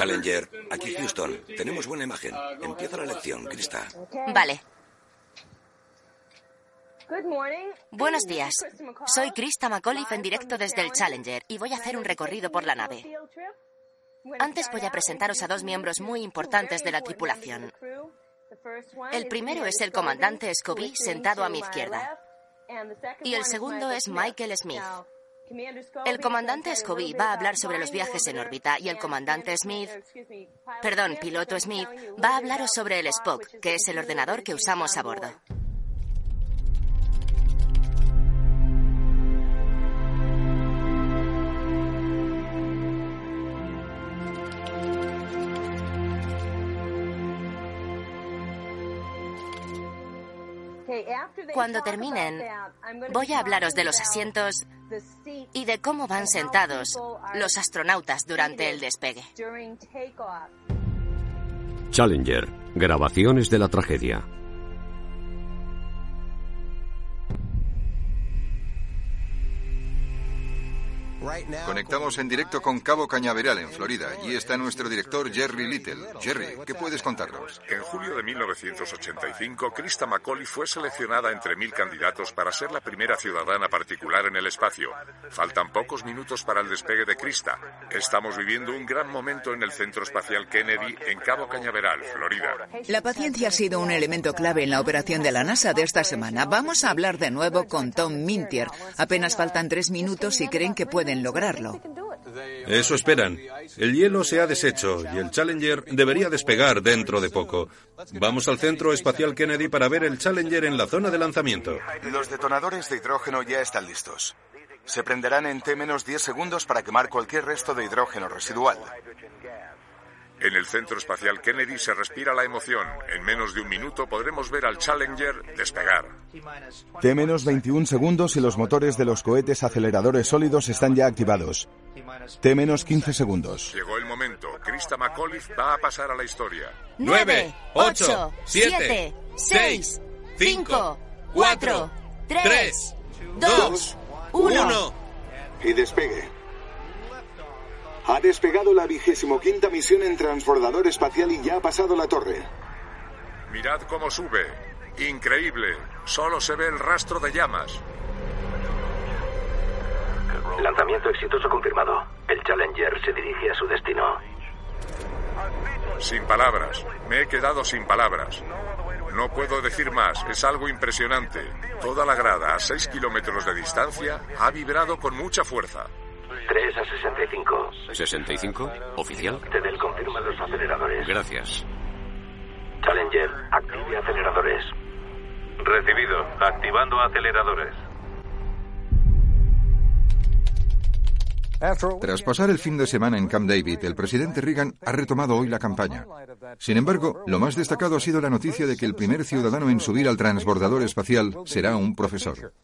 Challenger, aquí Houston. Tenemos buena imagen. Empieza la lección, Krista. Vale. Buenos días. Soy Krista McAuliffe en directo desde el Challenger y voy a hacer un recorrido por la nave. Antes voy a presentaros a dos miembros muy importantes de la tripulación. El primero es el comandante Scobie, sentado a mi izquierda. Y el segundo es Michael Smith. El comandante Scobie va a hablar sobre los viajes en órbita y el comandante Smith, perdón, piloto Smith, va a hablaros sobre el Spock, que es el ordenador que usamos a bordo. Cuando terminen, voy a hablaros de los asientos y de cómo van sentados los astronautas durante el despegue. Challenger, grabaciones de la tragedia. Conectamos en directo con Cabo Cañaveral, en Florida. Allí está nuestro director Jerry Little. Jerry, ¿qué puedes contarnos? En julio de 1985, Krista McCauley fue seleccionada entre mil candidatos para ser la primera ciudadana particular en el espacio. Faltan pocos minutos para el despegue de Krista. Estamos viviendo un gran momento en el Centro Espacial Kennedy en Cabo Cañaveral, Florida. La paciencia ha sido un elemento clave en la operación de la NASA de esta semana. Vamos a hablar de nuevo con Tom Mintier. Apenas faltan tres minutos y creen que pueden lograrlo. Eso esperan. El hielo se ha deshecho y el Challenger debería despegar dentro de poco. Vamos al Centro Espacial Kennedy para ver el Challenger en la zona de lanzamiento. Los detonadores de hidrógeno ya están listos. Se prenderán en T-10 segundos para quemar cualquier resto de hidrógeno residual. En el Centro Espacial Kennedy se respira la emoción. En menos de un minuto podremos ver al Challenger despegar. T-21 segundos y los motores de los cohetes aceleradores sólidos están ya activados. T-15 segundos. Llegó el momento. Krista McAuliffe va a pasar a la historia. 9, 8, 7, 6, 5, 4, 3, 2, 1. Y despegue. Ha despegado la vigésimo quinta misión en transbordador espacial y ya ha pasado la torre. Mirad cómo sube. Increíble. Solo se ve el rastro de llamas. Lanzamiento exitoso confirmado. El Challenger se dirige a su destino. Sin palabras. Me he quedado sin palabras. No puedo decir más. Es algo impresionante. Toda la grada a 6 kilómetros de distancia ha vibrado con mucha fuerza. 3 a 65. ¿65? ¿Oficial? Tedel confirma los aceleradores. Gracias. Challenger, active aceleradores. Recibido. Activando aceleradores. Tras pasar el fin de semana en Camp David, el presidente Reagan ha retomado hoy la campaña. Sin embargo, lo más destacado ha sido la noticia de que el primer ciudadano en subir al transbordador espacial será un profesor.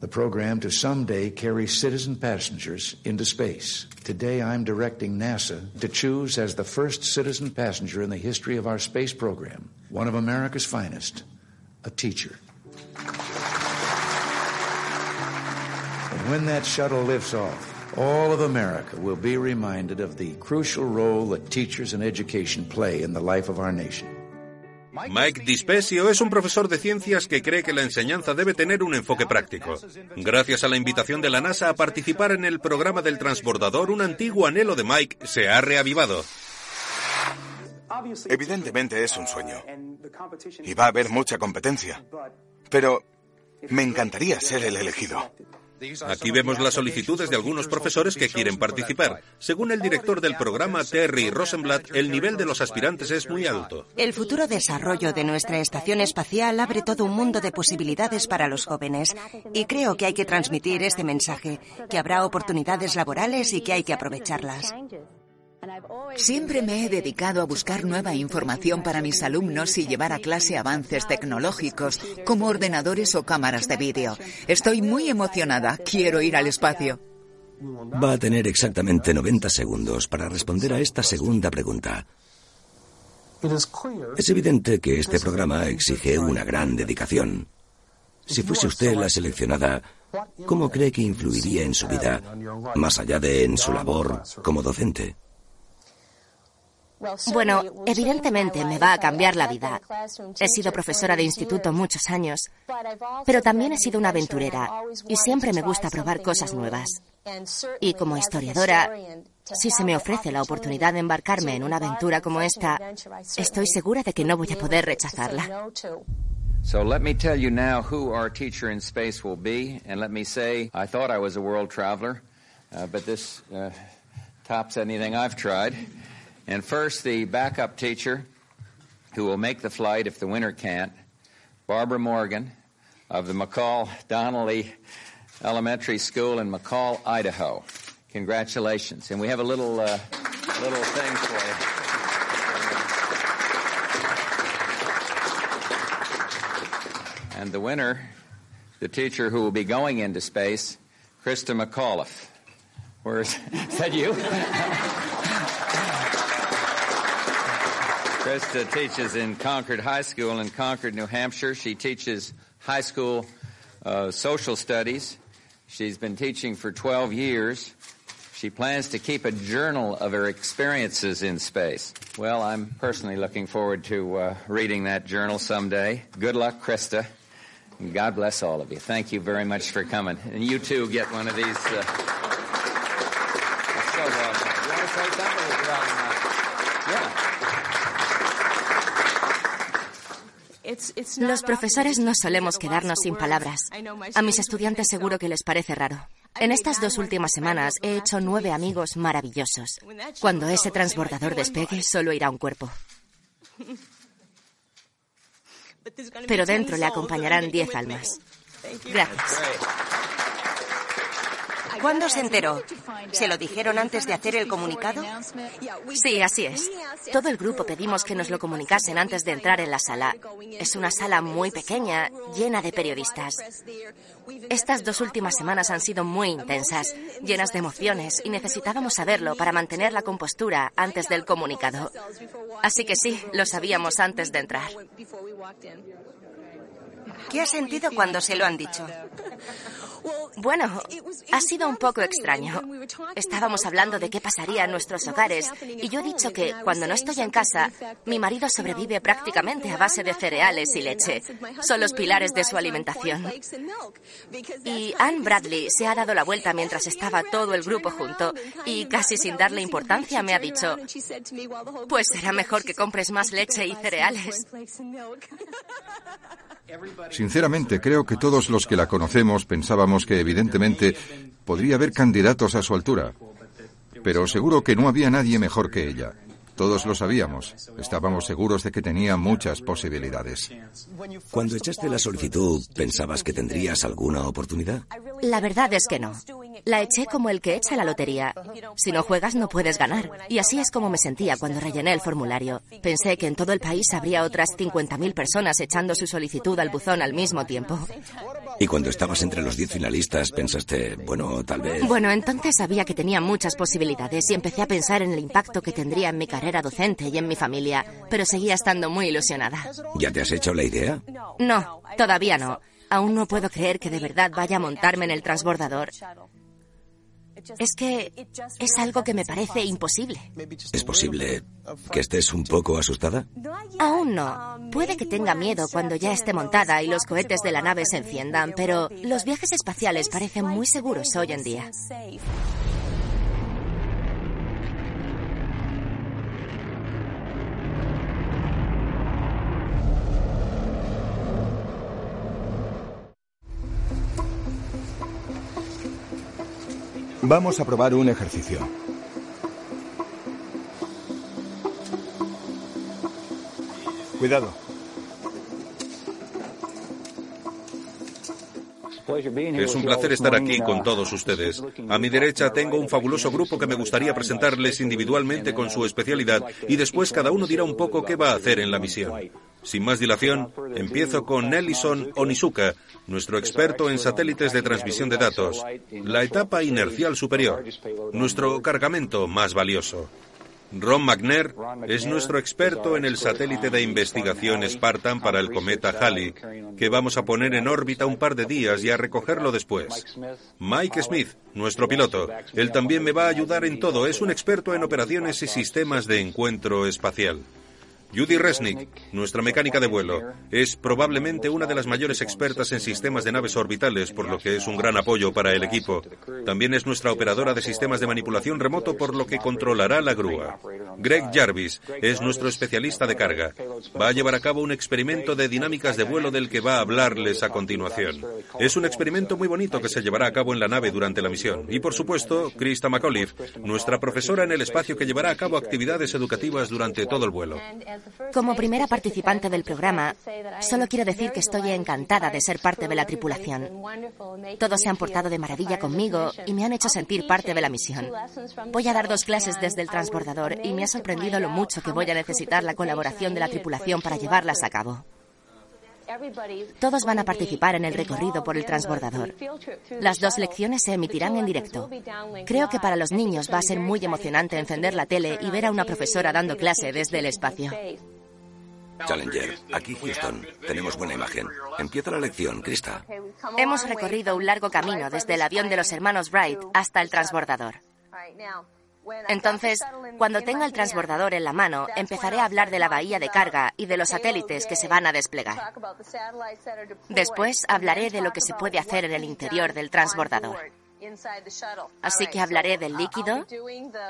The program to someday carry citizen passengers into space. Today, I'm directing NASA to choose as the first citizen passenger in the history of our space program one of America's finest, a teacher. And when that shuttle lifts off, all of America will be reminded of the crucial role that teachers and education play in the life of our nation. Mike Dispesio es un profesor de ciencias que cree que la enseñanza debe tener un enfoque práctico. Gracias a la invitación de la NASA a participar en el programa del transbordador, un antiguo anhelo de Mike se ha reavivado. Evidentemente es un sueño. Y va a haber mucha competencia. Pero me encantaría ser el elegido. Aquí vemos las solicitudes de algunos profesores que quieren participar. Según el director del programa, Terry Rosenblatt, el nivel de los aspirantes es muy alto. El futuro desarrollo de nuestra estación espacial abre todo un mundo de posibilidades para los jóvenes. Y creo que hay que transmitir este mensaje, que habrá oportunidades laborales y que hay que aprovecharlas. Siempre me he dedicado a buscar nueva información para mis alumnos y llevar a clase avances tecnológicos como ordenadores o cámaras de vídeo. Estoy muy emocionada. Quiero ir al espacio. Va a tener exactamente 90 segundos para responder a esta segunda pregunta. Es evidente que este programa exige una gran dedicación. Si fuese usted la seleccionada, ¿Cómo cree que influiría en su vida, más allá de en su labor como docente? Bueno, evidentemente me va a cambiar la vida. He sido profesora de instituto muchos años, pero también he sido una aventurera y siempre me gusta probar cosas nuevas. Y como historiadora, si se me ofrece la oportunidad de embarcarme en una aventura como esta, estoy segura de que no voy a poder rechazarla. So let me tell you now who our teacher in space will be, and let me say I thought I was a world traveler, uh, but this uh, tops anything I've tried. And first, the backup teacher who will make the flight if the winner can't, Barbara Morgan of the McCall Donnelly Elementary School in McCall, Idaho. Congratulations. And we have a little, uh, little thing for you. And the winner, the teacher who will be going into space, Krista McAuliffe. Where is, is that you? Krista teaches in Concord High School in Concord, New Hampshire. She teaches high school uh, social studies. She's been teaching for 12 years. She plans to keep a journal of her experiences in space. Well, I'm personally looking forward to uh, reading that journal someday. Good luck, Krista. And God bless all of you. Thank you very much for coming. And you too get one of these. Uh, so welcome. You want to say something? Los profesores no solemos quedarnos sin palabras. A mis estudiantes seguro que les parece raro. En estas dos últimas semanas he hecho nueve amigos maravillosos. Cuando ese transbordador despegue, solo irá un cuerpo. Pero dentro le acompañarán diez almas. Gracias. ¿Cuándo se enteró? ¿Se lo dijeron antes de hacer el comunicado? Sí, así es. Todo el grupo pedimos que nos lo comunicasen antes de entrar en la sala. Es una sala muy pequeña, llena de periodistas. Estas dos últimas semanas han sido muy intensas, llenas de emociones, y necesitábamos saberlo para mantener la compostura antes del comunicado. Así que sí, lo sabíamos antes de entrar. ¿Qué ha sentido cuando se lo han dicho? Bueno, ha sido un poco extraño. Estábamos hablando de qué pasaría en nuestros hogares y yo he dicho que cuando no estoy en casa, mi marido sobrevive prácticamente a base de cereales y leche. Son los pilares de su alimentación. Y Anne Bradley se ha dado la vuelta mientras estaba todo el grupo junto y casi sin darle importancia me ha dicho, pues será mejor que compres más leche y cereales. Sinceramente, creo que todos los que la conocemos pensábamos que evidentemente podría haber candidatos a su altura, pero seguro que no había nadie mejor que ella. Todos lo sabíamos. Estábamos seguros de que tenía muchas posibilidades. Cuando echaste la solicitud, ¿pensabas que tendrías alguna oportunidad? La verdad es que no. La eché como el que echa la lotería. Si no juegas no puedes ganar. Y así es como me sentía cuando rellené el formulario. Pensé que en todo el país habría otras 50.000 personas echando su solicitud al buzón al mismo tiempo. Y cuando estabas entre los 10 finalistas, pensaste, bueno, tal vez... Bueno, entonces sabía que tenía muchas posibilidades y empecé a pensar en el impacto que tendría en mi carrera docente y en mi familia, pero seguía estando muy ilusionada. ¿Ya te has hecho la idea? No, todavía no. Aún no puedo creer que de verdad vaya a montarme en el transbordador. Es que es algo que me parece imposible. ¿Es posible que estés un poco asustada? Aún no. Puede que tenga miedo cuando ya esté montada y los cohetes de la nave se enciendan, pero los viajes espaciales parecen muy seguros hoy en día. Vamos a probar un ejercicio. Cuidado. Es un placer estar aquí con todos ustedes. A mi derecha tengo un fabuloso grupo que me gustaría presentarles individualmente con su especialidad y después cada uno dirá un poco qué va a hacer en la misión. Sin más dilación, empiezo con Ellison Onizuka, nuestro experto en satélites de transmisión de datos, la etapa inercial superior, nuestro cargamento más valioso. Ron McNair es nuestro experto en el satélite de investigación Spartan para el cometa Halley, que vamos a poner en órbita un par de días y a recogerlo después. Mike Smith, nuestro piloto, él también me va a ayudar en todo, es un experto en operaciones y sistemas de encuentro espacial. Judy Resnick, nuestra mecánica de vuelo, es probablemente una de las mayores expertas en sistemas de naves orbitales, por lo que es un gran apoyo para el equipo. También es nuestra operadora de sistemas de manipulación remoto, por lo que controlará la grúa. Greg Jarvis es nuestro especialista de carga. Va a llevar a cabo un experimento de dinámicas de vuelo del que va a hablarles a continuación. Es un experimento muy bonito que se llevará a cabo en la nave durante la misión. Y por supuesto, Krista McAuliffe, nuestra profesora en el espacio que llevará a cabo actividades educativas durante todo el vuelo. Como primera participante del programa, solo quiero decir que estoy encantada de ser parte de la tripulación. Todos se han portado de maravilla conmigo y me han hecho sentir parte de la misión. Voy a dar dos clases desde el transbordador y me ha sorprendido lo mucho que voy a necesitar la colaboración de la tripulación para llevarlas a cabo. Todos van a participar en el recorrido por el transbordador. Las dos lecciones se emitirán en directo. Creo que para los niños va a ser muy emocionante encender la tele y ver a una profesora dando clase desde el espacio. Challenger, aquí Houston. Tenemos buena imagen. Empieza la lección, Krista. Hemos recorrido un largo camino desde el avión de los hermanos Wright hasta el transbordador. Entonces, cuando tenga el transbordador en la mano, empezaré a hablar de la bahía de carga y de los satélites que se van a desplegar. Después hablaré de lo que se puede hacer en el interior del transbordador. Así que hablaré del líquido,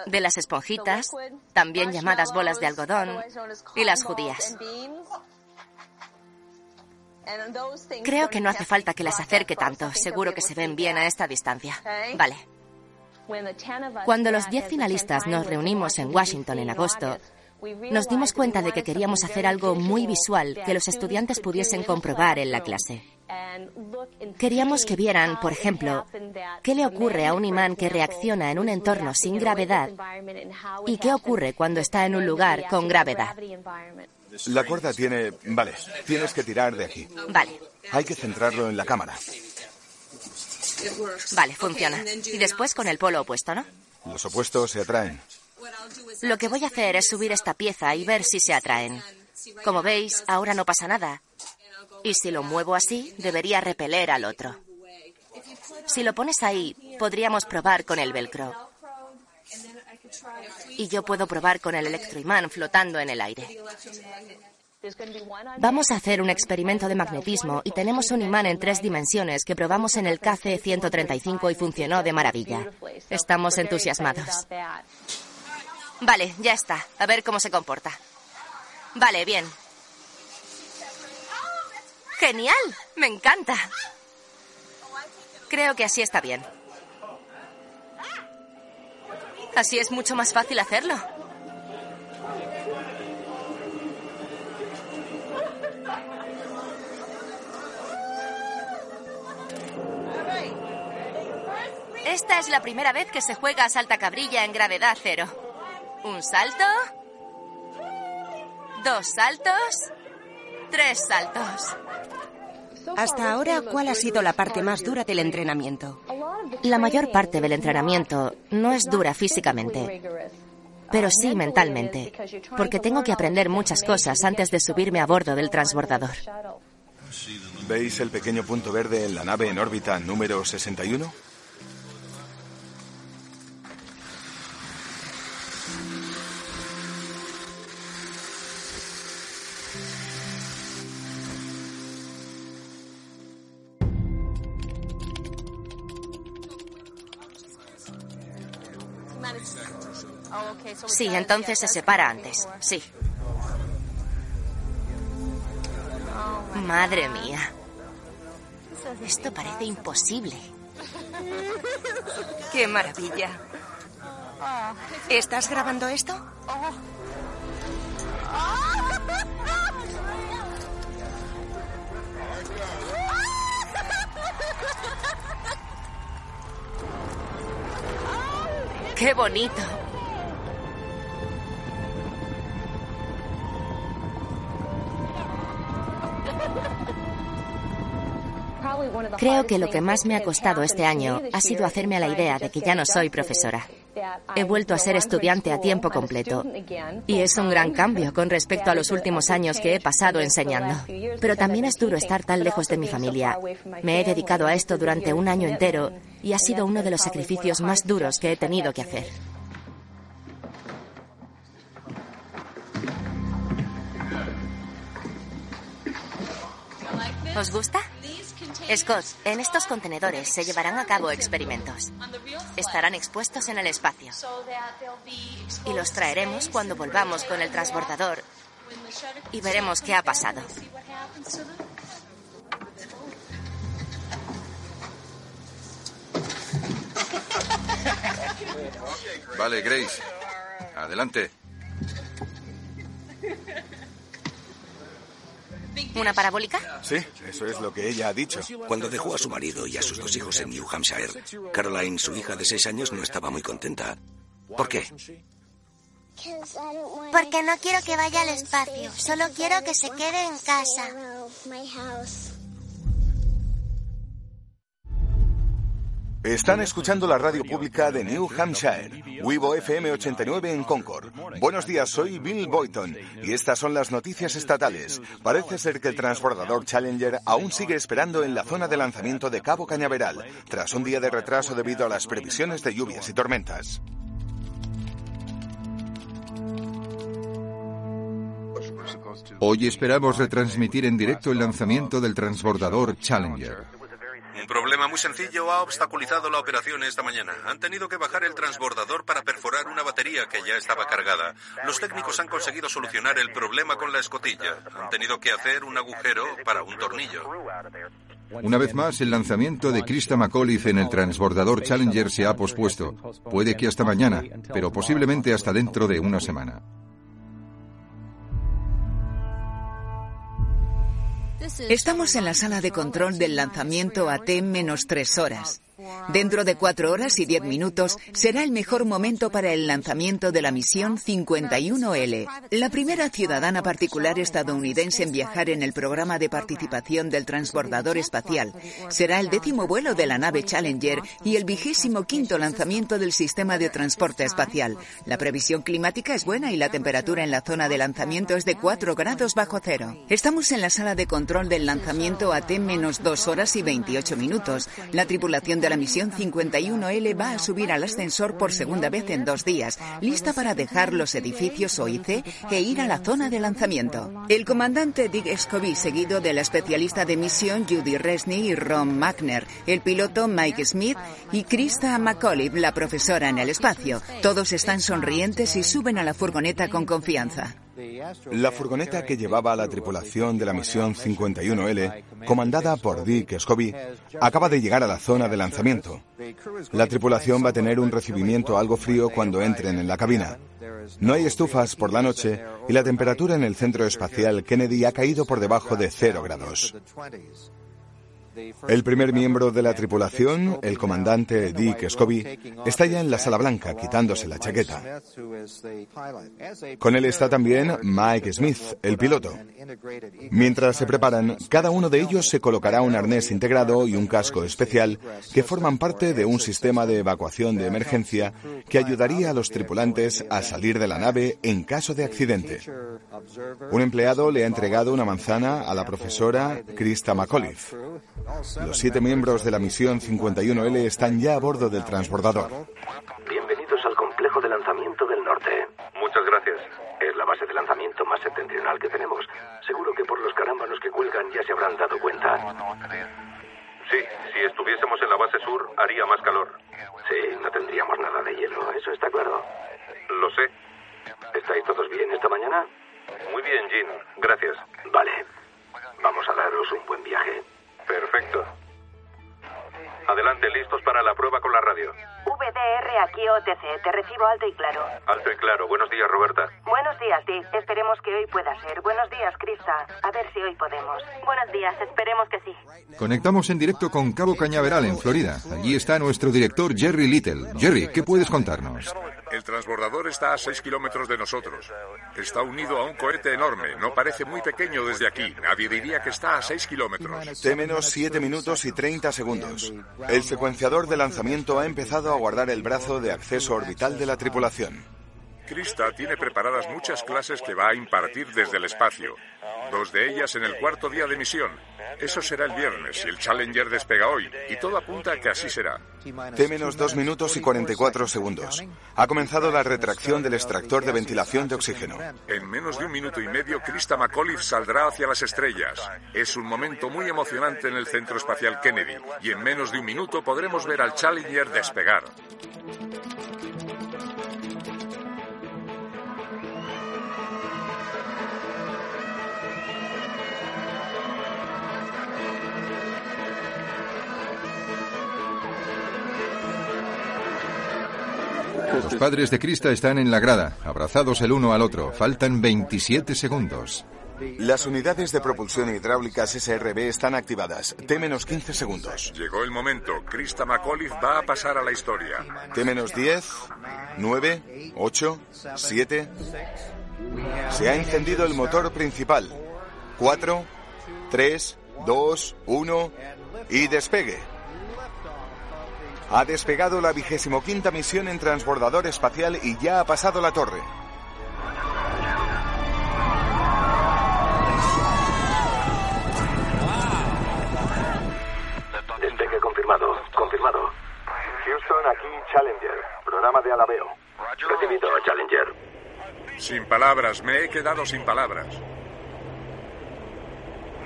de las esponjitas, también llamadas bolas de algodón, y las judías. Creo que no hace falta que las acerque tanto, seguro que se ven bien a esta distancia. Vale. Cuando los diez finalistas nos reunimos en Washington en agosto, nos dimos cuenta de que queríamos hacer algo muy visual que los estudiantes pudiesen comprobar en la clase. Queríamos que vieran, por ejemplo, qué le ocurre a un imán que reacciona en un entorno sin gravedad y qué ocurre cuando está en un lugar con gravedad. La cuerda tiene... Vale, tienes que tirar de aquí. Vale. Hay que centrarlo en la cámara. Vale, funciona. Y después con el polo opuesto, ¿no? Los opuestos se atraen. Lo que voy a hacer es subir esta pieza y ver si se atraen. Como veis, ahora no pasa nada. Y si lo muevo así, debería repeler al otro. Si lo pones ahí, podríamos probar con el velcro. Y yo puedo probar con el electroimán flotando en el aire. Vamos a hacer un experimento de magnetismo y tenemos un imán en tres dimensiones que probamos en el KC-135 y funcionó de maravilla. Estamos entusiasmados. Vale, ya está. A ver cómo se comporta. Vale, bien. ¡Genial! Me encanta. Creo que así está bien. Así es mucho más fácil hacerlo. Esta es la primera vez que se juega a salta cabrilla en gravedad cero. Un salto. Dos saltos. Tres saltos. Hasta ahora, ¿cuál ha sido la parte más dura del entrenamiento? La mayor parte del entrenamiento no es dura físicamente, pero sí mentalmente, porque tengo que aprender muchas cosas antes de subirme a bordo del transbordador. ¿Veis el pequeño punto verde en la nave en órbita número 61? Sí, entonces se separa antes. Sí. Madre mía. Esto parece imposible. ¡Qué maravilla! ¿Estás grabando esto? ¡Qué bonito! Creo que lo que más me ha costado este año ha sido hacerme a la idea de que ya no soy profesora. He vuelto a ser estudiante a tiempo completo y es un gran cambio con respecto a los últimos años que he pasado enseñando. Pero también es duro estar tan lejos de mi familia. Me he dedicado a esto durante un año entero y ha sido uno de los sacrificios más duros que he tenido que hacer. ¿Os gusta? Scott, en estos contenedores se llevarán a cabo experimentos. Estarán expuestos en el espacio. Y los traeremos cuando volvamos con el transbordador y veremos qué ha pasado. Vale, Grace. Adelante. ¿Una parabólica? Sí, eso es lo que ella ha dicho. Cuando dejó a su marido y a sus dos hijos en New Hampshire, Caroline, su hija de seis años, no estaba muy contenta. ¿Por qué? Porque no quiero que vaya al espacio, solo quiero que se quede en casa. Están escuchando la radio pública de New Hampshire, Wibo FM 89 en Concord. Buenos días, soy Bill Boyton y estas son las noticias estatales. Parece ser que el transbordador Challenger aún sigue esperando en la zona de lanzamiento de Cabo Cañaveral, tras un día de retraso debido a las previsiones de lluvias y tormentas. Hoy esperamos retransmitir en directo el lanzamiento del transbordador Challenger. Un problema muy sencillo ha obstaculizado la operación esta mañana. Han tenido que bajar el transbordador para perforar una batería que ya estaba cargada. Los técnicos han conseguido solucionar el problema con la escotilla. Han tenido que hacer un agujero para un tornillo. Una vez más, el lanzamiento de Krista McAuliffe en el transbordador Challenger se ha pospuesto. Puede que hasta mañana, pero posiblemente hasta dentro de una semana. Estamos en la sala de control del lanzamiento a T menos tres horas. Dentro de cuatro horas y diez minutos será el mejor momento para el lanzamiento de la misión 51L, la primera ciudadana particular estadounidense en viajar en el programa de participación del transbordador espacial. Será el décimo vuelo de la nave Challenger y el vigésimo quinto lanzamiento del sistema de transporte espacial. La previsión climática es buena y la temperatura en la zona de lanzamiento es de 4 grados bajo cero. Estamos en la sala de control del lanzamiento a T menos dos horas y 28 minutos. La tripulación de la misión 51L va a subir al ascensor por segunda vez en dos días, lista para dejar los edificios OIC e ir a la zona de lanzamiento. El comandante Dick Scobie, seguido de la especialista de misión Judy Resney y Ron Magner, el piloto Mike Smith y Krista McAuliffe, la profesora en el espacio. Todos están sonrientes y suben a la furgoneta con confianza. La furgoneta que llevaba a la tripulación de la misión 51L, comandada por Dick Scobie, acaba de llegar a la zona de lanzamiento. La tripulación va a tener un recibimiento algo frío cuando entren en la cabina. No hay estufas por la noche y la temperatura en el centro espacial Kennedy ha caído por debajo de cero grados. El primer miembro de la tripulación, el comandante Dick Scobie, está ya en la sala blanca quitándose la chaqueta. Con él está también Mike Smith, el piloto. Mientras se preparan, cada uno de ellos se colocará un arnés integrado y un casco especial que forman parte de un sistema de evacuación de emergencia que ayudaría a los tripulantes a salir de la nave en caso de accidente. Un empleado le ha entregado una manzana a la profesora Krista McAuliffe. Los siete miembros de la misión 51L están ya a bordo del transbordador. Bienvenidos al complejo de lanzamiento del norte. Muchas gracias. Es la base de lanzamiento más septentrional que tenemos. Seguro que por los carámbanos que cuelgan ya se habrán dado cuenta. Sí, si estuviésemos en la base sur, haría más calor. Sí, no tendríamos nada de hielo, eso está claro. Lo sé. ¿Estáis todos bien esta mañana? Muy bien, Jean. Gracias. Vale. Vamos a daros un buen viaje. Perfecto. Adelante, listos para la prueba con la radio. VDR aquí OTC, te recibo alto y claro. Alto y claro. Buenos días, Roberta. Buenos días, Dick. Esperemos que hoy pueda ser. Buenos días, Krista. A ver si hoy podemos. Buenos días, esperemos que sí. Conectamos en directo con Cabo Cañaveral, en Florida. Allí está nuestro director Jerry Little. Jerry, ¿qué puedes contarnos? El transbordador está a 6 kilómetros de nosotros. Está unido a un cohete enorme. No parece muy pequeño desde aquí. Nadie diría que está a 6 kilómetros. T menos 7 minutos y 30 segundos. El secuenciador de lanzamiento ha empezado a guardar el brazo de acceso orbital de la tripulación. Krista tiene preparadas muchas clases que va a impartir desde el espacio, dos de ellas en el cuarto día de misión. Eso será el viernes y el Challenger despega hoy, y todo apunta a que así será. T menos 2 minutos y 44 segundos. Ha comenzado la retracción del extractor de ventilación de oxígeno. En menos de un minuto y medio, Krista McAuliffe saldrá hacia las estrellas. Es un momento muy emocionante en el Centro Espacial Kennedy, y en menos de un minuto podremos ver al Challenger despegar. Los padres de Krista están en la grada, abrazados el uno al otro. Faltan 27 segundos. Las unidades de propulsión hidráulicas SRB están activadas. T menos 15 segundos. Llegó el momento. Krista McAuliffe va a pasar a la historia. T menos 10, 9, 8, 7. Se ha encendido el motor principal. 4, 3, 2, 1 y despegue. Ha despegado la vigésimo quinta misión en transbordador espacial y ya ha pasado la torre. Despegue confirmado. Confirmado. Houston, aquí Challenger. Programa de alabeo. Recibido, Challenger. Sin palabras, me he quedado sin palabras.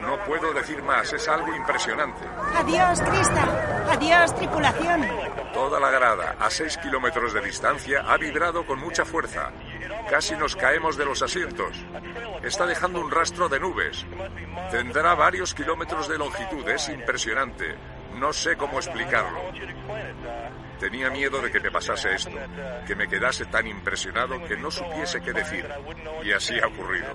No puedo decir más, es algo impresionante. Adiós, Krista. Adiós, tripulación. Toda la grada, a 6 kilómetros de distancia, ha vibrado con mucha fuerza. Casi nos caemos de los asientos. Está dejando un rastro de nubes. Tendrá varios kilómetros de longitud, es impresionante. No sé cómo explicarlo. Tenía miedo de que me pasase esto, que me quedase tan impresionado que no supiese qué decir. Y así ha ocurrido.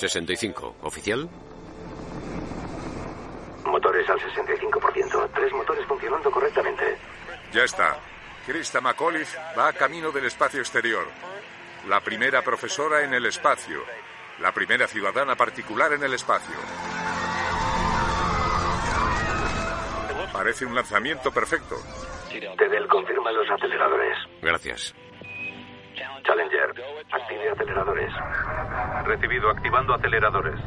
3 a 65. 65. ¿Oficial? Motores al 65%. Tres motores funcionando correctamente. Ya está. Krista McAuliffe va camino del espacio exterior. La primera profesora en el espacio. La primera ciudadana particular en el espacio. Parece un lanzamiento perfecto. Tedel confirma los aceleradores. Gracias. Challenger, active aceleradores. Recibido, activando aceleradores.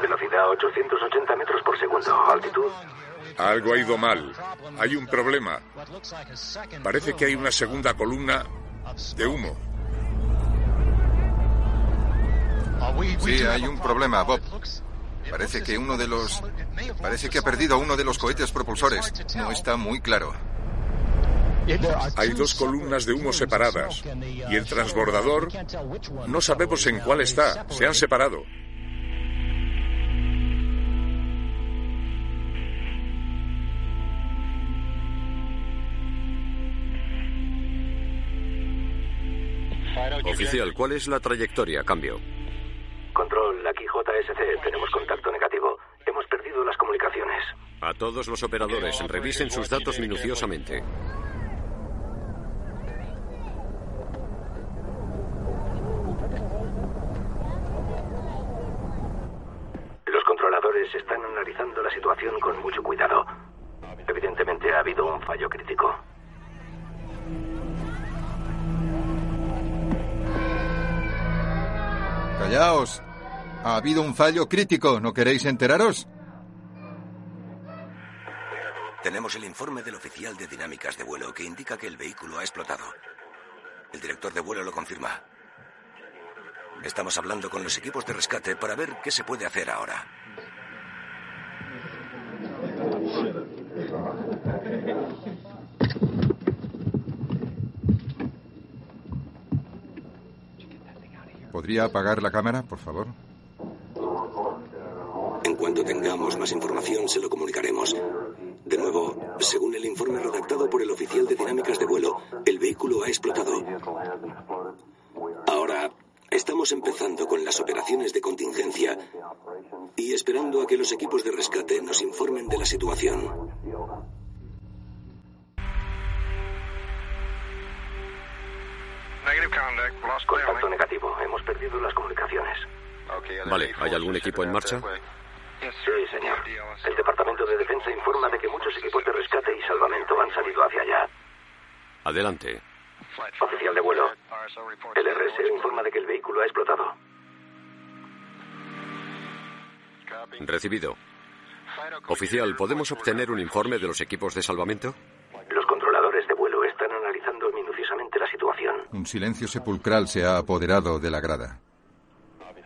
Velocidad 880 metros por segundo. Altitud. Algo ha ido mal. Hay un problema. Parece que hay una segunda columna de humo. Sí, hay un problema, Bob. Parece que uno de los... Parece que ha perdido uno de los cohetes propulsores. No está muy claro. Hay dos columnas de humo separadas. Y el transbordador... No sabemos en cuál está. Se han separado. Oficial, ¿cuál es la trayectoria? Cambio. Control, aquí JSC. Tenemos contacto negativo. Hemos perdido las comunicaciones. A todos los operadores, revisen sus datos minuciosamente. Los controladores están analizando la situación con mucho cuidado. Evidentemente ha habido un fallo crítico. Callaos. Ha habido un fallo crítico. ¿No queréis enteraros? Tenemos el informe del oficial de dinámicas de vuelo que indica que el vehículo ha explotado. El director de vuelo lo confirma. Estamos hablando con los equipos de rescate para ver qué se puede hacer ahora. ¿Podría apagar la cámara, por favor? En cuanto tengamos más información, se lo comunicaremos. De nuevo, según el informe redactado por el oficial de dinámicas de vuelo, el vehículo ha explotado. Ahora, estamos empezando con las operaciones de contingencia y esperando a que los equipos de rescate nos informen de la situación. Contacto negativo. Hemos perdido las comunicaciones. Vale, ¿hay algún equipo en marcha? Sí, señor. El Departamento de Defensa informa de que muchos equipos de rescate y salvamento han salido hacia allá. Adelante. Oficial de vuelo. El RSE informa de que el vehículo ha explotado. Recibido. Oficial, ¿podemos obtener un informe de los equipos de salvamento? Los controladores de vuelo están analizando minuciosamente la situación. Un silencio sepulcral se ha apoderado de la grada.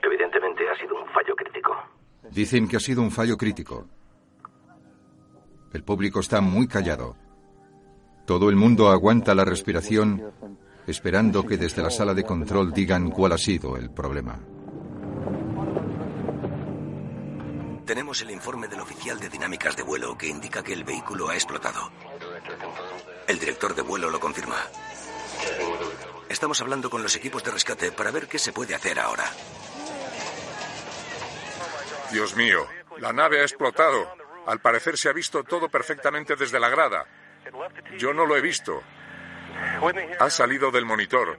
Evidentemente ha sido un fallo crítico. Dicen que ha sido un fallo crítico. El público está muy callado. Todo el mundo aguanta la respiración esperando que desde la sala de control digan cuál ha sido el problema. Tenemos el informe del oficial de dinámicas de vuelo que indica que el vehículo ha explotado. El director de vuelo lo confirma. Estamos hablando con los equipos de rescate para ver qué se puede hacer ahora. Dios mío, la nave ha explotado. Al parecer se ha visto todo perfectamente desde la grada. Yo no lo he visto. Ha salido del monitor.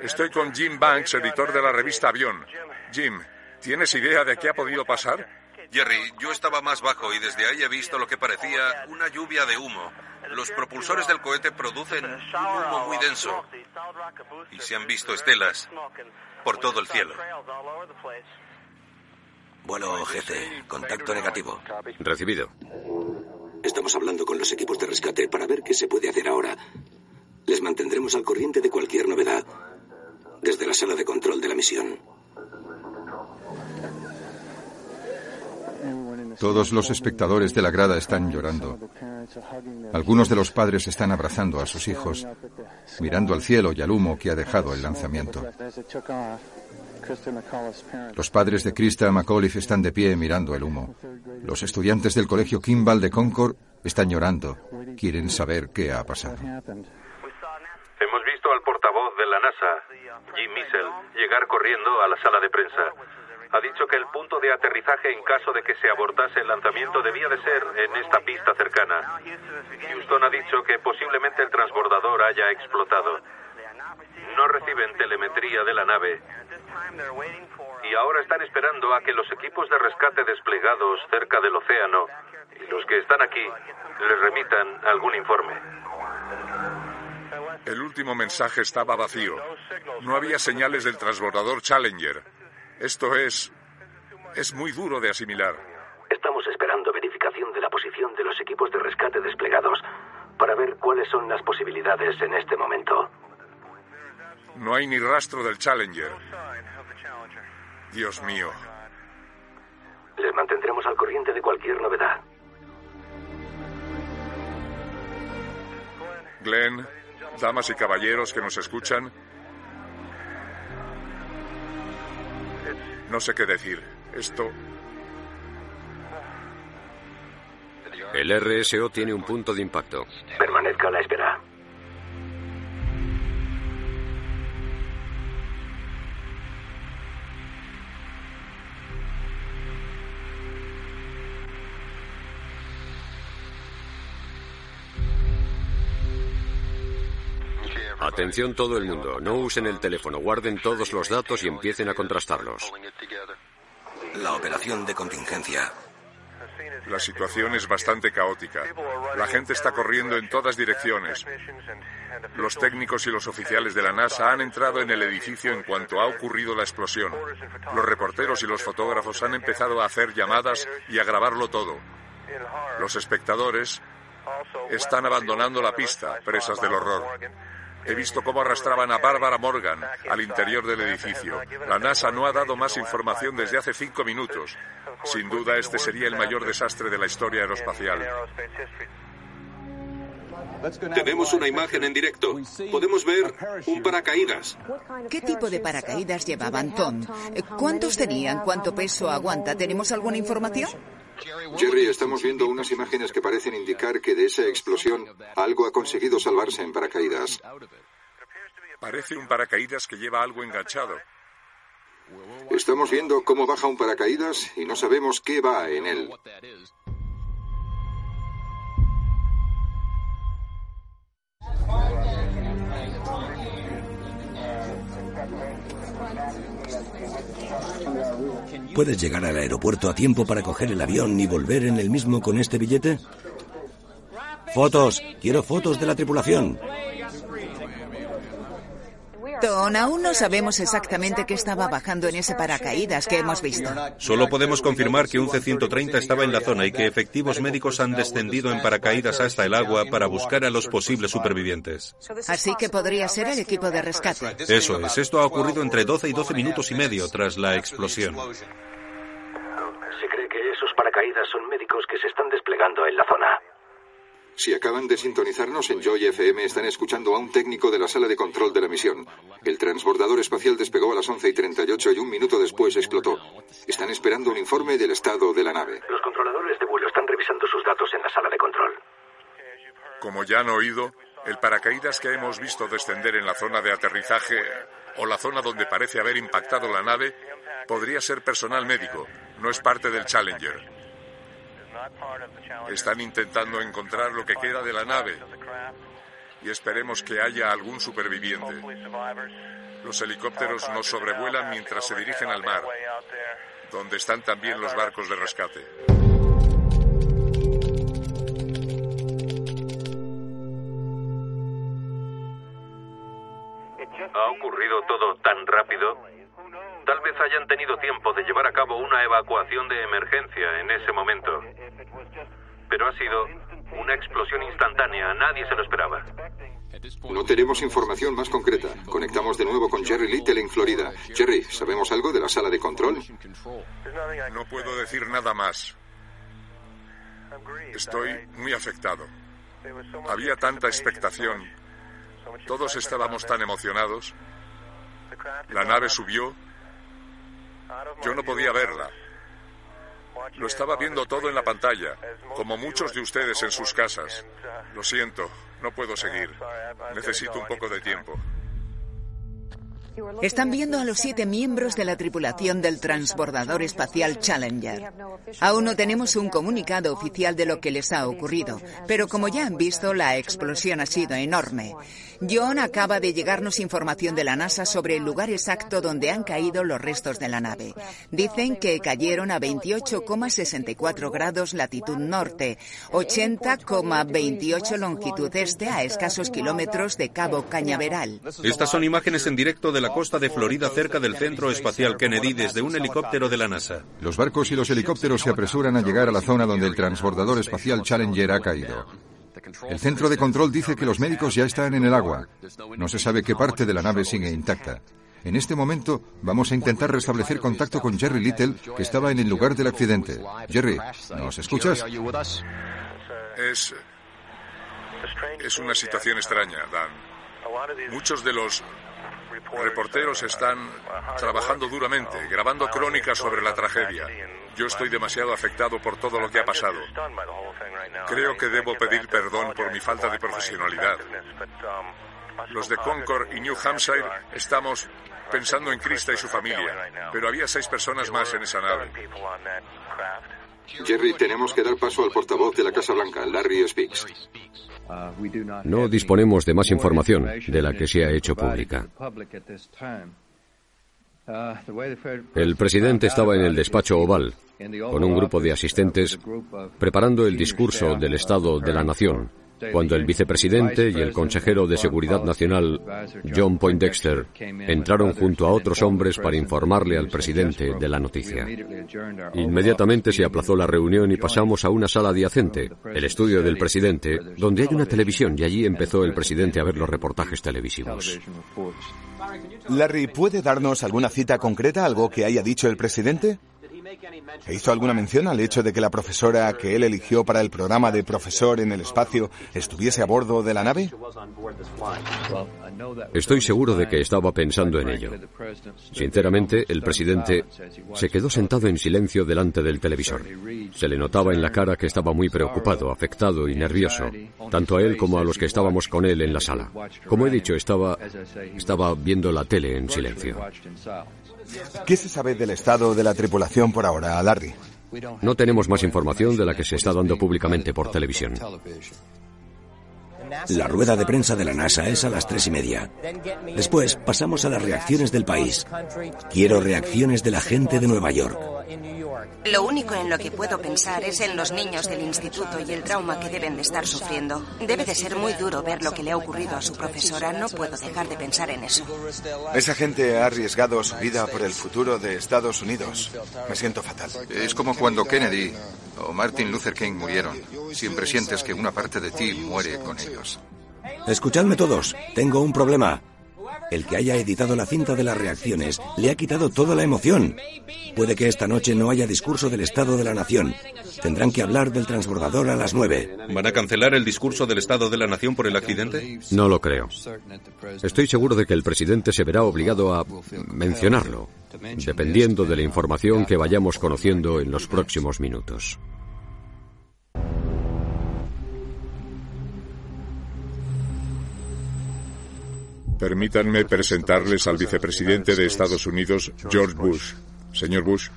Estoy con Jim Banks, editor de la revista Avión. Jim, ¿tienes idea de qué ha podido pasar? Jerry, yo estaba más bajo y desde ahí he visto lo que parecía una lluvia de humo. Los propulsores del cohete producen un humo muy denso y se han visto estelas por todo el cielo. Vuelo jefe, contacto negativo. Recibido. Estamos hablando con los equipos de rescate para ver qué se puede hacer ahora. Les mantendremos al corriente de cualquier novedad desde la sala de control de la misión. Todos los espectadores de la grada están llorando. Algunos de los padres están abrazando a sus hijos, mirando al cielo y al humo que ha dejado el lanzamiento. Los padres de Krista McAuliffe están de pie mirando el humo. Los estudiantes del colegio Kimball de Concord están llorando. Quieren saber qué ha pasado. Hemos visto al portavoz de la NASA, Jim Missel, llegar corriendo a la sala de prensa. Ha dicho que el punto de aterrizaje en caso de que se abortase el lanzamiento debía de ser en esta pista cercana. Houston ha dicho que posiblemente el transbordador haya explotado. No reciben telemetría de la nave y ahora están esperando a que los equipos de rescate desplegados cerca del océano y los que están aquí les remitan algún informe. El último mensaje estaba vacío. No había señales del transbordador Challenger. Esto es... es muy duro de asimilar. Estamos esperando verificación de la posición de los equipos de rescate desplegados para ver cuáles son las posibilidades en este momento. No hay ni rastro del Challenger. Dios mío. Les mantendremos al corriente de cualquier novedad. Glenn, damas y caballeros que nos escuchan, no sé qué decir. Esto... El RSO tiene un punto de impacto. Permanezca a la espera. Atención todo el mundo, no usen el teléfono, guarden todos los datos y empiecen a contrastarlos. La operación de contingencia. La situación es bastante caótica. La gente está corriendo en todas direcciones. Los técnicos y los oficiales de la NASA han entrado en el edificio en cuanto ha ocurrido la explosión. Los reporteros y los fotógrafos han empezado a hacer llamadas y a grabarlo todo. Los espectadores están abandonando la pista, presas del horror. He visto cómo arrastraban a Barbara Morgan al interior del edificio. La NASA no ha dado más información desde hace cinco minutos. Sin duda, este sería el mayor desastre de la historia aeroespacial. Tenemos una imagen en directo. Podemos ver un paracaídas. ¿Qué tipo de paracaídas llevaban, Tom? ¿Cuántos tenían? ¿Cuánto peso aguanta? ¿Tenemos alguna información? Jerry, estamos viendo unas imágenes que parecen indicar que de esa explosión algo ha conseguido salvarse en paracaídas. Parece un paracaídas que lleva algo enganchado. Estamos viendo cómo baja un paracaídas y no sabemos qué va en él. ¿Puedes llegar al aeropuerto a tiempo para coger el avión y volver en el mismo con este billete? Fotos. Quiero fotos de la tripulación. Aún no sabemos exactamente qué estaba bajando en ese paracaídas que hemos visto. Solo podemos confirmar que un C-130 estaba en la zona y que efectivos médicos han descendido en paracaídas hasta el agua para buscar a los posibles supervivientes. Así que podría ser el equipo de rescate. Eso es, esto ha ocurrido entre 12 y 12 minutos y medio tras la explosión. Se cree que esos paracaídas son médicos que se están desplegando en la zona. Si acaban de sintonizarnos en Joy FM, están escuchando a un técnico de la sala de control de la misión. El transbordador espacial despegó a las 11 y 38 y un minuto después explotó. Están esperando un informe del estado de la nave. Los controladores de vuelo están revisando sus datos en la sala de control. Como ya han oído, el paracaídas que hemos visto descender en la zona de aterrizaje o la zona donde parece haber impactado la nave podría ser personal médico, no es parte del Challenger. Están intentando encontrar lo que queda de la nave y esperemos que haya algún superviviente. Los helicópteros nos sobrevuelan mientras se dirigen al mar, donde están también los barcos de rescate. Ha ocurrido todo tan rápido. Tal vez hayan tenido tiempo de llevar a cabo una evacuación de emergencia en ese momento. Pero ha sido una explosión instantánea, nadie se lo esperaba. No tenemos información más concreta. Conectamos de nuevo con Jerry Little en Florida. Jerry, ¿sabemos algo de la sala de control? No puedo decir nada más. Estoy muy afectado. Había tanta expectación. Todos estábamos tan emocionados. La nave subió. Yo no podía verla. Lo estaba viendo todo en la pantalla, como muchos de ustedes en sus casas. Lo siento, no puedo seguir. Necesito un poco de tiempo. Están viendo a los siete miembros de la tripulación del transbordador espacial Challenger. Aún no tenemos un comunicado oficial de lo que les ha ocurrido, pero como ya han visto, la explosión ha sido enorme. John acaba de llegarnos información de la NASA sobre el lugar exacto donde han caído los restos de la nave. Dicen que cayeron a 28,64 grados latitud norte, 80,28 longitud este a escasos kilómetros de Cabo Cañaveral. Estas son imágenes en directo de la costa de Florida cerca del Centro Espacial Kennedy desde un helicóptero de la NASA. Los barcos y los helicópteros se apresuran a llegar a la zona donde el transbordador espacial Challenger ha caído. El centro de control dice que los médicos ya están en el agua. No se sabe qué parte de la nave sigue intacta. En este momento vamos a intentar restablecer contacto con Jerry Little, que estaba en el lugar del accidente. Jerry, ¿nos escuchas? Es. Es una situación extraña, Dan. Muchos de los reporteros están trabajando duramente, grabando crónicas sobre la tragedia. Yo estoy demasiado afectado por todo lo que ha pasado. Creo que debo pedir perdón por mi falta de profesionalidad. Los de Concord y New Hampshire estamos pensando en Krista y su familia, pero había seis personas más en esa nave. Jerry, tenemos que dar paso al portavoz de la Casa Blanca, Larry Speaks. No disponemos de más información de la que se ha hecho pública. El presidente estaba en el despacho oval con un grupo de asistentes preparando el discurso del Estado de la Nación cuando el vicepresidente y el consejero de Seguridad Nacional, John Poindexter, entraron junto a otros hombres para informarle al presidente de la noticia. Inmediatamente se aplazó la reunión y pasamos a una sala adyacente, el estudio del presidente, donde hay una televisión y allí empezó el presidente a ver los reportajes televisivos. Larry, ¿puede darnos alguna cita concreta, algo que haya dicho el presidente? ¿Hizo alguna mención al hecho de que la profesora que él eligió para el programa de profesor en el espacio estuviese a bordo de la nave? Estoy seguro de que estaba pensando en ello. Sinceramente, el presidente se quedó sentado en silencio delante del televisor. Se le notaba en la cara que estaba muy preocupado, afectado y nervioso, tanto a él como a los que estábamos con él en la sala. Como he dicho, estaba estaba viendo la tele en silencio. ¿Qué se sabe del estado de la tripulación por ahora, Larry? No tenemos más información de la que se está dando públicamente por televisión. La rueda de prensa de la NASA es a las tres y media. Después pasamos a las reacciones del país. Quiero reacciones de la gente de Nueva York. Lo único en lo que puedo pensar es en los niños del instituto y el trauma que deben de estar sufriendo. Debe de ser muy duro ver lo que le ha ocurrido a su profesora. No puedo dejar de pensar en eso. Esa gente ha arriesgado su vida por el futuro de Estados Unidos. Me siento fatal. Es como cuando Kennedy o Martin Luther King murieron. Siempre sientes que una parte de ti muere con ellos. Escuchadme todos. Tengo un problema. El que haya editado la cinta de las reacciones le ha quitado toda la emoción. Puede que esta noche no haya discurso del Estado de la Nación. Tendrán que hablar del transbordador a las nueve. ¿Van a cancelar el discurso del Estado de la Nación por el accidente? No lo creo. Estoy seguro de que el presidente se verá obligado a mencionarlo, dependiendo de la información que vayamos conociendo en los próximos minutos. Permítanme presentarles al vicepresidente de Estados Unidos, George Bush. Señor Bush.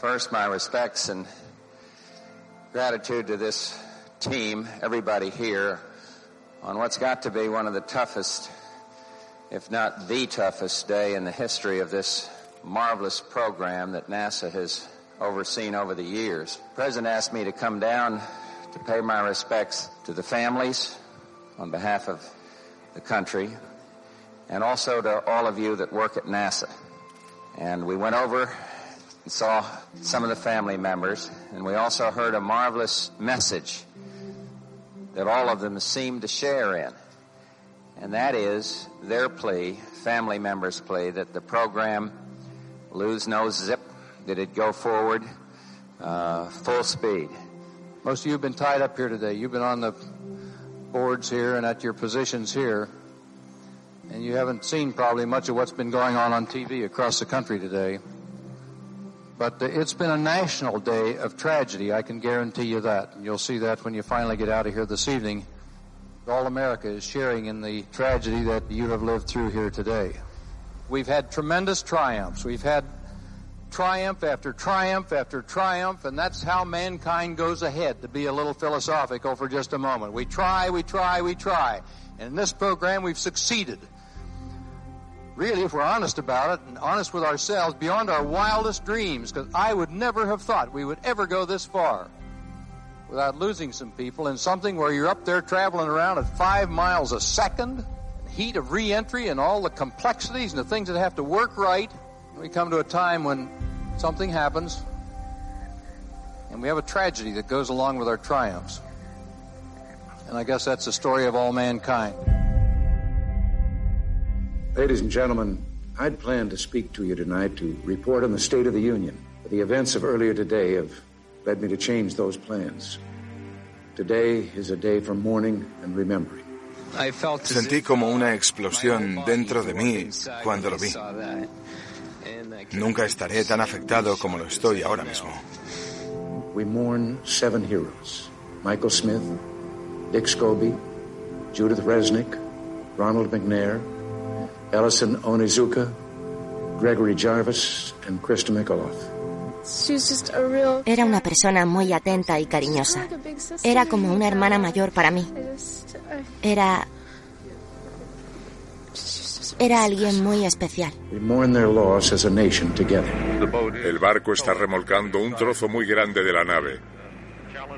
First, my respects and gratitude to this team, everybody here, on what's got to be one of the toughest, if not the toughest day in the history of this marvelous program that NASA has overseen over the years. The President asked me to come down to pay my respects to the families on behalf of the country and also to all of you that work at NASA. And we went over and saw some of the family members and we also heard a marvelous message that all of them seemed to share in. And that is their plea, family members' plea, that the program lose no zip, Did it go forward uh, full speed. Most of you have been tied up here today. You've been on the boards here and at your positions here, and you haven't seen probably much of what's been going on on TV across the country today. But it's been a national day of tragedy, I can guarantee you that. And you'll see that when you finally get out of here this evening. All America is sharing in the tragedy that you have lived through here today. We've had tremendous triumphs. We've had triumph after triumph after triumph, and that's how mankind goes ahead, to be a little philosophical for just a moment. We try, we try, we try. And in this program, we've succeeded. Really, if we're honest about it and honest with ourselves, beyond our wildest dreams, because I would never have thought we would ever go this far without losing some people in something where you're up there traveling around at five miles a second, heat of reentry and all the complexities and the things that have to work right. We come to a time when something happens and we have a tragedy that goes along with our triumphs. And I guess that's the story of all mankind. Ladies and gentlemen, I'd planned to speak to you tonight to report on the State of the Union. But the events of earlier today have led me to change those plans. Today is a day for mourning and remembering. Sentí como una explosión dentro de mí cuando lo vi. Nunca estaré tan afectado como lo estoy ahora mismo. We mourn seven heroes Michael Smith, Dick Scobie, Judith Resnick, Ronald McNair, Ellison Onizuka, Gregory Jarvis, and Krista Mikoloff. Era una persona muy atenta y cariñosa. Era como una hermana mayor para mí. Era... Era alguien muy especial. El barco está remolcando un trozo muy grande de la nave.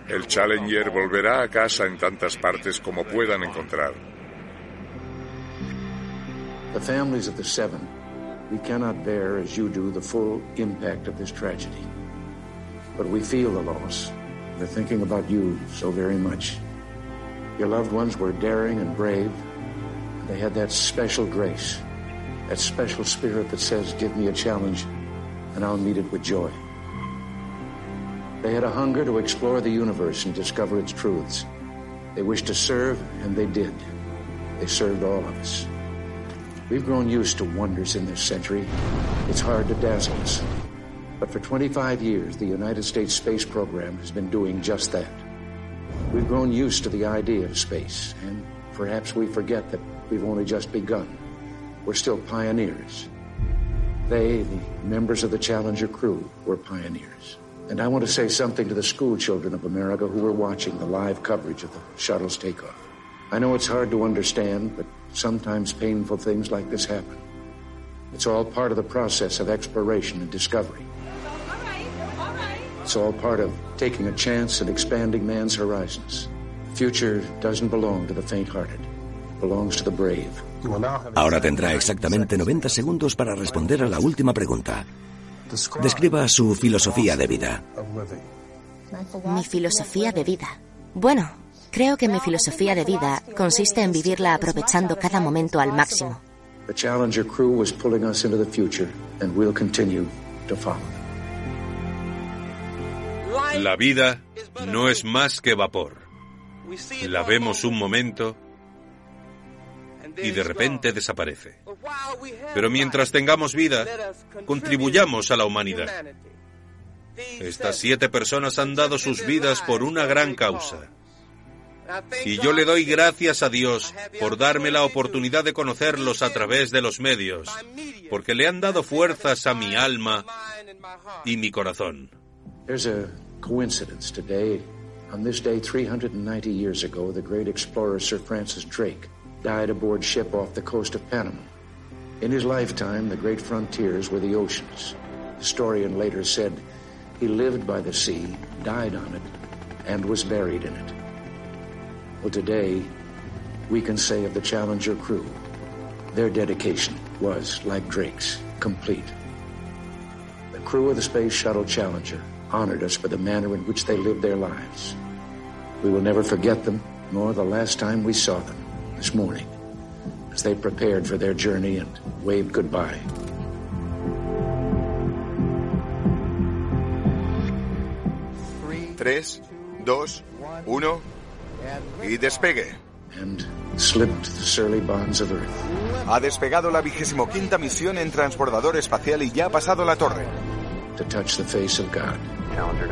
El Challenger volverá a casa en tantas partes como puedan encontrar. We cannot bear as you do the full impact of this tragedy. But we feel the loss. We're thinking about you so very much. Your loved ones were daring and brave, they had that special grace, that special spirit that says, Give me a challenge, and I'll meet it with joy. They had a hunger to explore the universe and discover its truths. They wished to serve, and they did. They served all of us. We've grown used to wonders in this century. It's hard to dazzle us. But for 25 years, the United States space program has been doing just that. We've grown used to the idea of space, and perhaps we forget that we've only just begun. We're still pioneers. They, the members of the Challenger crew, were pioneers. And I want to say something to the school children of America who were watching the live coverage of the shuttle's takeoff. I know it's hard to understand, but sometimes painful things like this happen. It's all part of the process of exploration and discovery. It's all part of taking a chance and expanding man's horizons. The future doesn't belong to the faint-hearted. Belongs to the brave. Ahora tendrá exactamente 90 segundos para responder a la última pregunta. Describa su filosofía de vida. Mi filosofía de vida. Bueno, creo que mi filosofía de vida consiste en vivirla aprovechando cada momento al máximo. La vida no es más que vapor. La vemos un momento y de repente desaparece. Pero mientras tengamos vida, contribuyamos a la humanidad. Estas siete personas han dado sus vidas por una gran causa. Y yo le doy gracias a Dios por darme la oportunidad de conocerlos a través de los medios, porque le han dado fuerzas a mi alma y mi corazón. On this day 390 years ago, the great explorer Sir Francis Drake died aboard ship off the coast of Panama. In his lifetime, the great frontiers were the oceans. Historian later said he lived by the sea, died on it, and was buried in it. Well, today, we can say of the Challenger crew, their dedication was, like Drake's, complete. The crew of the Space Shuttle Challenger honored us for the manner in which they lived their lives. We will never forget them, nor the last time we saw them. this morning as they prepared for their journey and waved goodbye. Tres, dos, uno y despegue. And slipped the surly bonds of Earth. Ha despegado la vigésimo quinta misión en transbordador espacial y ya ha pasado la torre. To touch the face of God.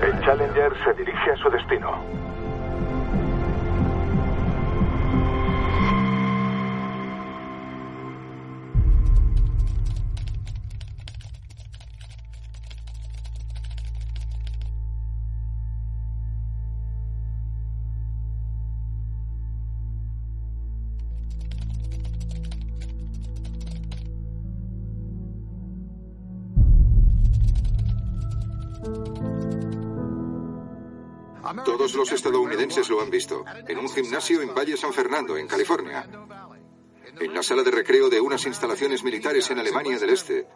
El Challenger se dirige a su destino. Todos los estadounidenses lo han visto, en un gimnasio en Valle San Fernando, en California, en la sala de recreo de unas instalaciones militares en Alemania del Este,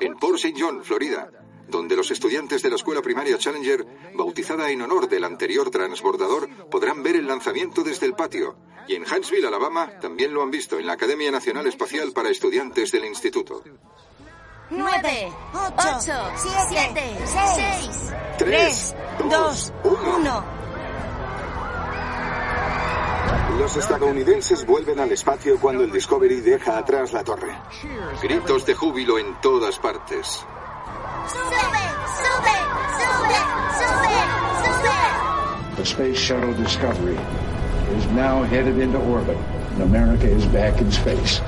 en Port St. John, Florida, donde los estudiantes de la escuela primaria Challenger, bautizada en honor del anterior transbordador, podrán ver el lanzamiento desde el patio. Y en Huntsville, Alabama, también lo han visto en la Academia Nacional Espacial para Estudiantes del Instituto. 9, 8, 7, 6, 3, 2, 1. Los estadounidenses vuelven al espacio cuando el Discovery deja atrás la torre. Gritos de júbilo en todas partes. ¡Sube! ¡Sube! ¡Sube! ¡Sube! ¡Sube! The Space Shuttle Discovery is now headed into orbit, and America is back in space.